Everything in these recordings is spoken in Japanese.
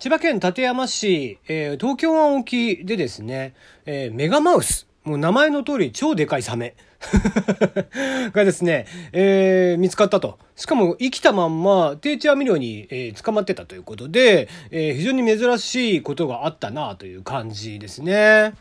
千葉県館山市、えー、東京湾沖でですね、えー、メガマウス、もう名前の通り超でかいサメ がですね、えー、見つかったと。しかも生きたまんま定置網漁に、えー、捕まってたということで、えー、非常に珍しいことがあったなという感じですね。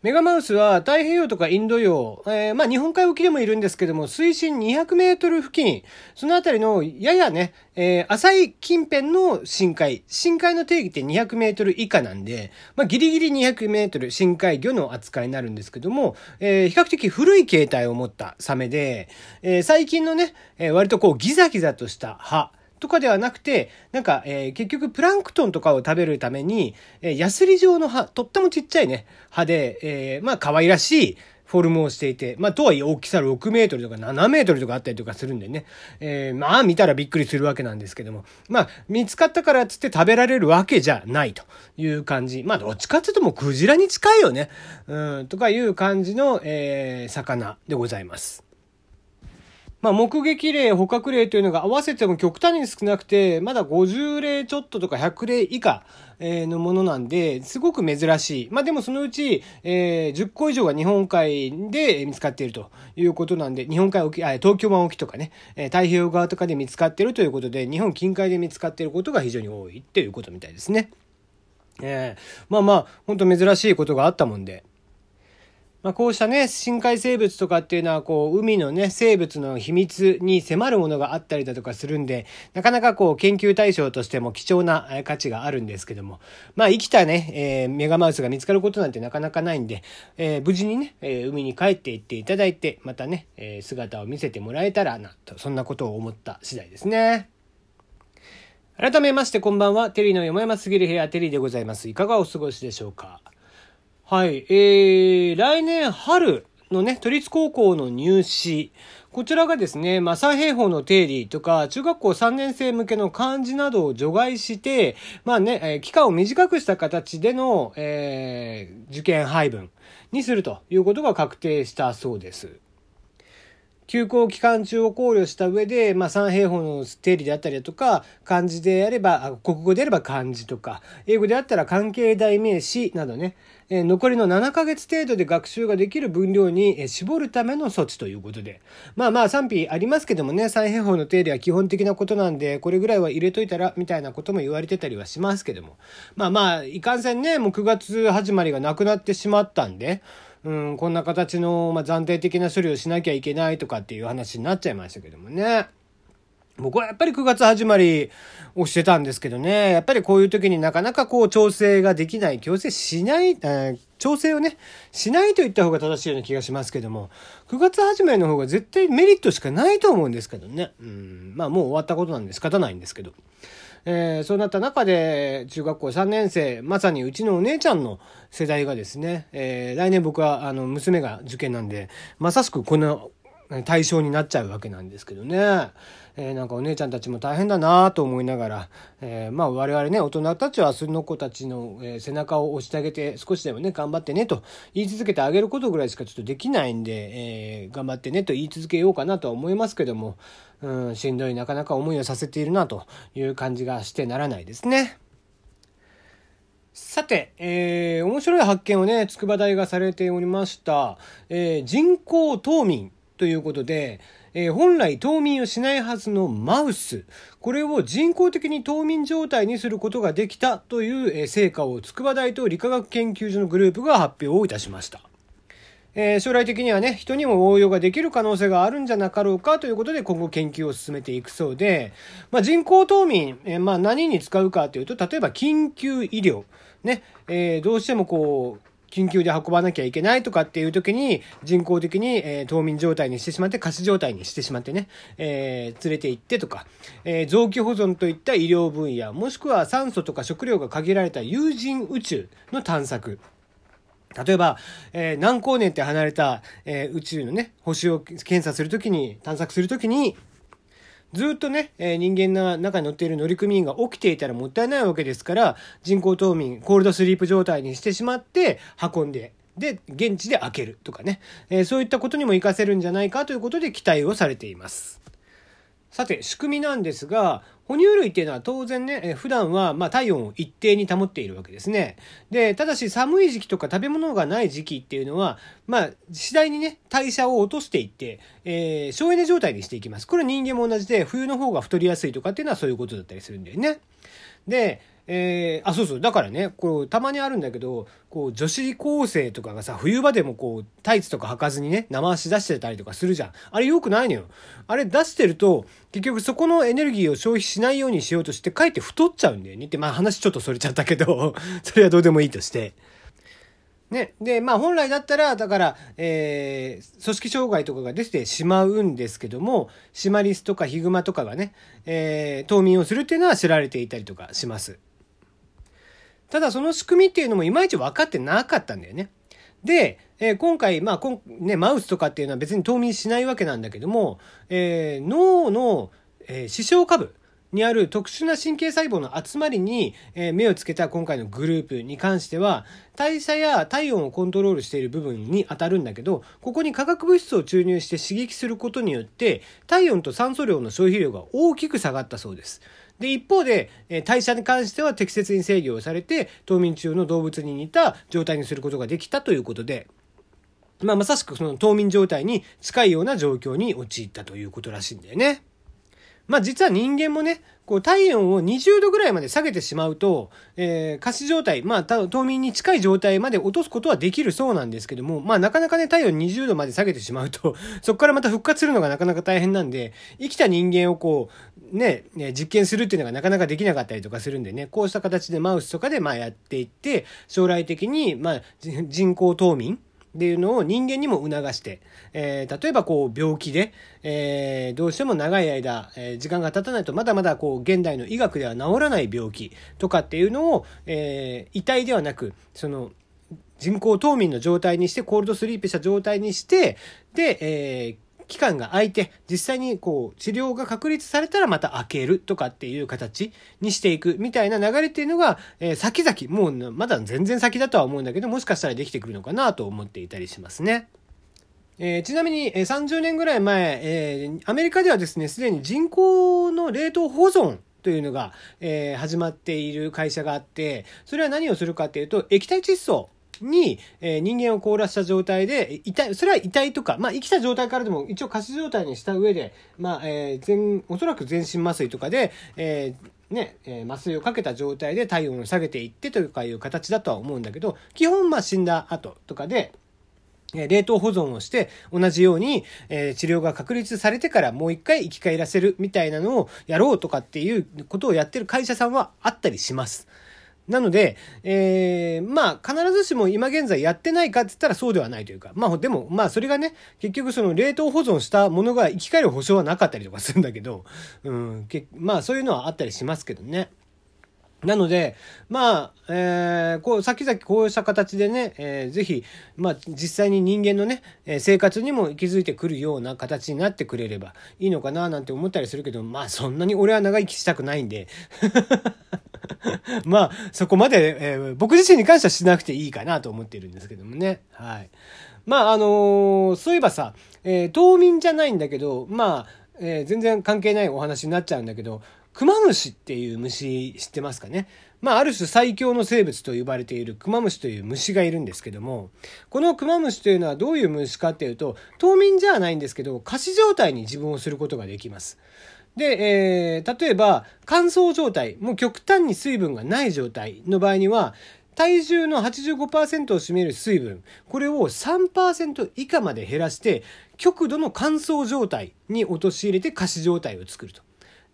メガマウスは太平洋とかインド洋、えー、まあ日本海沖でもいるんですけども、水深200メートル付近、そのあたりのややね、えー、浅い近辺の深海、深海の定義って200メートル以下なんで、まあギリギリ200メートル深海魚の扱いになるんですけども、えー、比較的古い形態を持ったサメで、えー、最近のね、えー、割とこうギザギザとした歯、とかではなくて、なんか、えー、結局プランクトンとかを食べるために、えー、ヤスリ状の歯、とってもちっちゃいね、歯で、えー、まあ可愛らしいフォルムをしていて、まあとはいえ大きさ6メートルとか7メートルとかあったりとかするんでね、えー、まあ見たらびっくりするわけなんですけども、まあ見つかったからっつって食べられるわけじゃないという感じ。まあどっちかっていうともうクジラに近いよね、うん、とかいう感じの、えー、魚でございます。まあ、目撃例、捕獲例というのが合わせても極端に少なくて、まだ50例ちょっととか100例以下のものなんで、すごく珍しい。まあ、でもそのうち、えー、10個以上が日本海で見つかっているということなんで、日本海沖、あ東京湾沖とかね、太平洋側とかで見つかっているということで、日本近海で見つかっていることが非常に多いっていうことみたいですね。えー、まあまあ、本当珍しいことがあったもんで、まあ、こうしたね、深海生物とかっていうのは、こう、海のね、生物の秘密に迫るものがあったりだとかするんで、なかなかこう、研究対象としても貴重な価値があるんですけども、まあ、生きたね、えー、メガマウスが見つかることなんてなかなかないんで、えー、無事にね、えー、海に帰っていっていただいて、またね、え姿を見せてもらえたらな、と、そんなことを思った次第ですね。改めましてこんばんは、テリーのよもやますぎる部屋、テリーでございます。いかがお過ごしでしょうか？はい。えー、来年春のね、都立高校の入試。こちらがですね、まあ、三平方の定理とか、中学校3年生向けの漢字などを除外して、まあね、えー、期間を短くした形での、えー、受験配分にするということが確定したそうです。休校期間中を考慮した上で、まあ、三平方の定理であったりだとか、漢字であれば、国語であれば漢字とか、英語であったら関係代名詞などね、残りの7ヶ月程度で学習ができる分量に、絞るための措置ということで。まあまあ賛否ありますけどもね、三平方の定理は基本的なことなんで、これぐらいは入れといたら、みたいなことも言われてたりはしますけども。まあまあ、いかんせんね、もう9月始まりがなくなってしまったんで、うん、こんな形の、まあ、暫定的な処理をしなきゃいけないとかっていう話になっちゃいましたけどもね。僕はやっぱり9月始まりをしてたんですけどね、やっぱりこういう時になかなかこう調整ができない、強制しない、調整をね、しないと言った方が正しいような気がしますけども、9月始まりの方が絶対メリットしかないと思うんですけどね。うん、まあもう終わったことなんで仕方ないんですけど。えー、そうなった中で、中学校3年生、まさにうちのお姉ちゃんの世代がですね、えー、来年僕は、あの、娘が受験なんで、まさしくこの対象になっちゃうわけなんですけどね。えー、なんかお姉ちゃんたちも大変だなと思いながら、えー、まあ我々ね、大人たちはその子たちの、え背中を押してあげて、少しでもね、頑張ってねと言い続けてあげることぐらいしかちょっとできないんで、えー、頑張ってねと言い続けようかなとは思いますけども、うん、しんどいなかなか思いをさせているなという感じがしてならないですね。さて、えー、面白い発見をね、筑波大がされておりました。えー、人工冬眠ということで、えー、本来冬眠をしないはずのマウス、これを人工的に冬眠状態にすることができたという、え、成果を筑波大と理化学研究所のグループが発表をいたしました。えー、将来的にはね、人にも応用ができる可能性があるんじゃなかろうかということで今後研究を進めていくそうで、まあ、人工冬眠、えー、まあ、何に使うかというと、例えば緊急医療、ね、えー、どうしてもこう、緊急で運ばなきゃいけないとかっていう時に人工的に、えー、冬眠状態にしてしまって仮死状態にしてしまってね、えー、連れて行ってとか、えー、臓器保存といった医療分野もしくは酸素とか食料が限られた有人宇宙の探索。例えば、えー、何光年って離れた、えー、宇宙のね、星を検査するときに、探索するときに、ずっとね、えー、人間の中に乗っている乗組員が起きていたらもったいないわけですから、人工冬眠、コールドスリープ状態にしてしまって、運んで、で、現地で開けるとかね、えー、そういったことにも活かせるんじゃないかということで期待をされています。さて、仕組みなんですが、哺乳類っていうのは当然ね、普段はま体温を一定に保っているわけですね。で、ただし寒い時期とか食べ物がない時期っていうのは、まあ、次第にね、代謝を落としていって、えー、省エネ状態にしていきます。これ人間も同じで、冬の方が太りやすいとかっていうのはそういうことだったりするんだよね。で、えー、あ、そうそう。だからね、こう、たまにあるんだけど、こう、女子高生とかがさ、冬場でもこう、タイツとか履かずにね、生足出してたりとかするじゃん。あれ良くないのよ。あれ出してると、結局そこのエネルギーを消費しないようにしようとして、かえって太っちゃうんだよね。って、まあ話ちょっとそれちゃったけど、それはどうでもいいとして。ね。で、まあ本来だったら、だから、えー、組織障害とかが出てしまうんですけども、シマリスとかヒグマとかがね、えー、冬眠をするっていうのは知られていたりとかします。ただその仕組みっていうのもいまいち分かってなかったんだよね。で、えー、今回、まあ、こん、ね、マウスとかっていうのは別に冬眠しないわけなんだけども、えー、脳の、えー、視床下部にある特殊な神経細胞の集まりに、えー、目をつけた今回のグループに関しては、代謝や体温をコントロールしている部分に当たるんだけど、ここに化学物質を注入して刺激することによって、体温と酸素量の消費量が大きく下がったそうです。で、一方で、え代謝に関しては適切に制御をされて、冬眠中の動物に似た状態にすることができたということで、まあ、まさしくその冬眠状態に近いような状況に陥ったということらしいんだよね。まあ実は人間もね、こう体温を20度ぐらいまで下げてしまうと、えー、仮死状態、まあ冬眠に近い状態まで落とすことはできるそうなんですけども、まあなかなかね、体温20度まで下げてしまうと、そこからまた復活するのがなかなか大変なんで、生きた人間をこう、ね、実験するっていうのがなかなかできなかったりとかするんでね、こうした形でマウスとかでまあやっていって、将来的にまあ人工冬眠っていうのを人間にも促して、えー、例えばこう病気で、えー、どうしても長い間、えー、時間が経たないとまだまだこう現代の医学では治らない病気とかっていうのを、えー、遺体ではなく、その人工冬眠の状態にして、コールドスリープした状態にして、で、えー、期間が空いて、実際にこう、治療が確立されたらまた開けるとかっていう形にしていくみたいな流れっていうのが、えー、先々、もうまだ全然先だとは思うんだけど、もしかしたらできてくるのかなと思っていたりしますね。えー、ちなみに、えー、30年ぐらい前、えー、アメリカではですね、すでに人工の冷凍保存というのが、え、始まっている会社があって、それは何をするかっていうと、液体窒素に、えー、人間を凍らした状態で、遺体、それは遺体とか、まあ生きた状態からでも一応仮死状態にした上で、まあ、えー、全、おそらく全身麻酔とかで、えー、ね、えー、麻酔をかけた状態で体温を下げていってというかいう形だとは思うんだけど、基本まあ死んだ後とかで、え冷凍保存をして同じように、え、治療が確立されてからもう一回生き返らせるみたいなのをやろうとかっていうことをやってる会社さんはあったりします。なので、えー、まあ、必ずしも今現在やってないかって言ったらそうではないというか、まあ、でも、まあ、それがね、結局その冷凍保存したものが生き返る保証はなかったりとかするんだけど、うん、けまあ、そういうのはあったりしますけどね。なので、まあ、えー、こう、先々こうした形でね、えー、ぜひ、まあ、実際に人間のね、え生活にも息づいてくるような形になってくれればいいのかななんて思ったりするけど、まあ、そんなに俺は長生きしたくないんで まあ、そこまで、えー、僕自身に関してはしなくていいかなと思っているんですけどもね。はい。まあ、あのー、そういえばさ、えー、冬眠じゃないんだけど、まあ、えー、全然関係ないお話になっちゃうんだけど、クマムシっていう虫知ってますかね？まあ、ある種最強の生物と呼ばれているクマムシという虫がいるんですけども、このクマムシというのはどういう虫かっていうと、冬眠じゃないんですけど、仮死状態に自分をすることができます。で、えー、例えば乾燥状態、もう極端に水分がない状態の場合には、体重の85%を占める水分、これを3%以下まで減らして、極度の乾燥状態に陥れて仮死状態を作ると。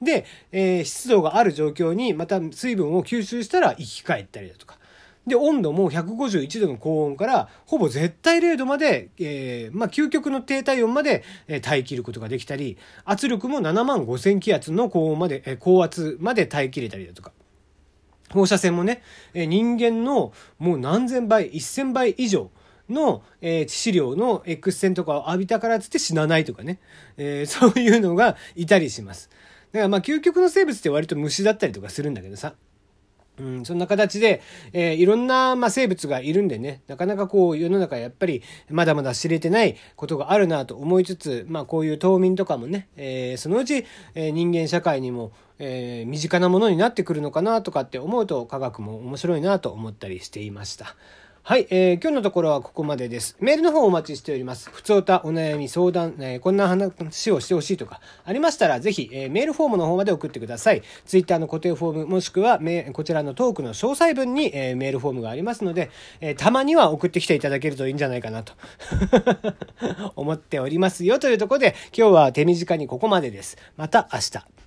で、えー、湿度がある状況にまた水分を吸収したら生き返ったりだとか。で、温度も151度の高温から、ほぼ絶対0度まで、えー、まあ、究極の低体温まで、えー、耐え切ることができたり、圧力も7万5000気圧の高温まで、えー、高圧まで耐え切れたりだとか。放射線もね、えー、人間のもう何千倍、1000倍以上の、えー、致死量の X 線とかを浴びたからつって死なないとかね、えー、そういうのがいたりします。だからまあ究極の生物って割と虫だったりとかするんだけどさ。うん、そんな形で、えー、いろんな、まあ、生物がいるんでね、なかなかこう、世の中やっぱり、まだまだ知れてないことがあるなと思いつつ、まあ、こういう島民とかもね、えー、そのうち、えー、人間社会にも、え身近なものになってくるのかなとかって思うと、科学も面白いなと思ったりしていました。はい、えー、今日のところはここまでです。メールの方お待ちしております。普通歌、お悩み、相談、えー、こんな話をしてほしいとか、ありましたら、ぜひ、えー、メールフォームの方まで送ってください。ツイッターの固定フォーム、もしくは、こちらのトークの詳細文に、えー、メールフォームがありますので、えー、たまには送ってきていただけるといいんじゃないかなと 思っておりますよというところで、今日は手短にここまでです。また明日。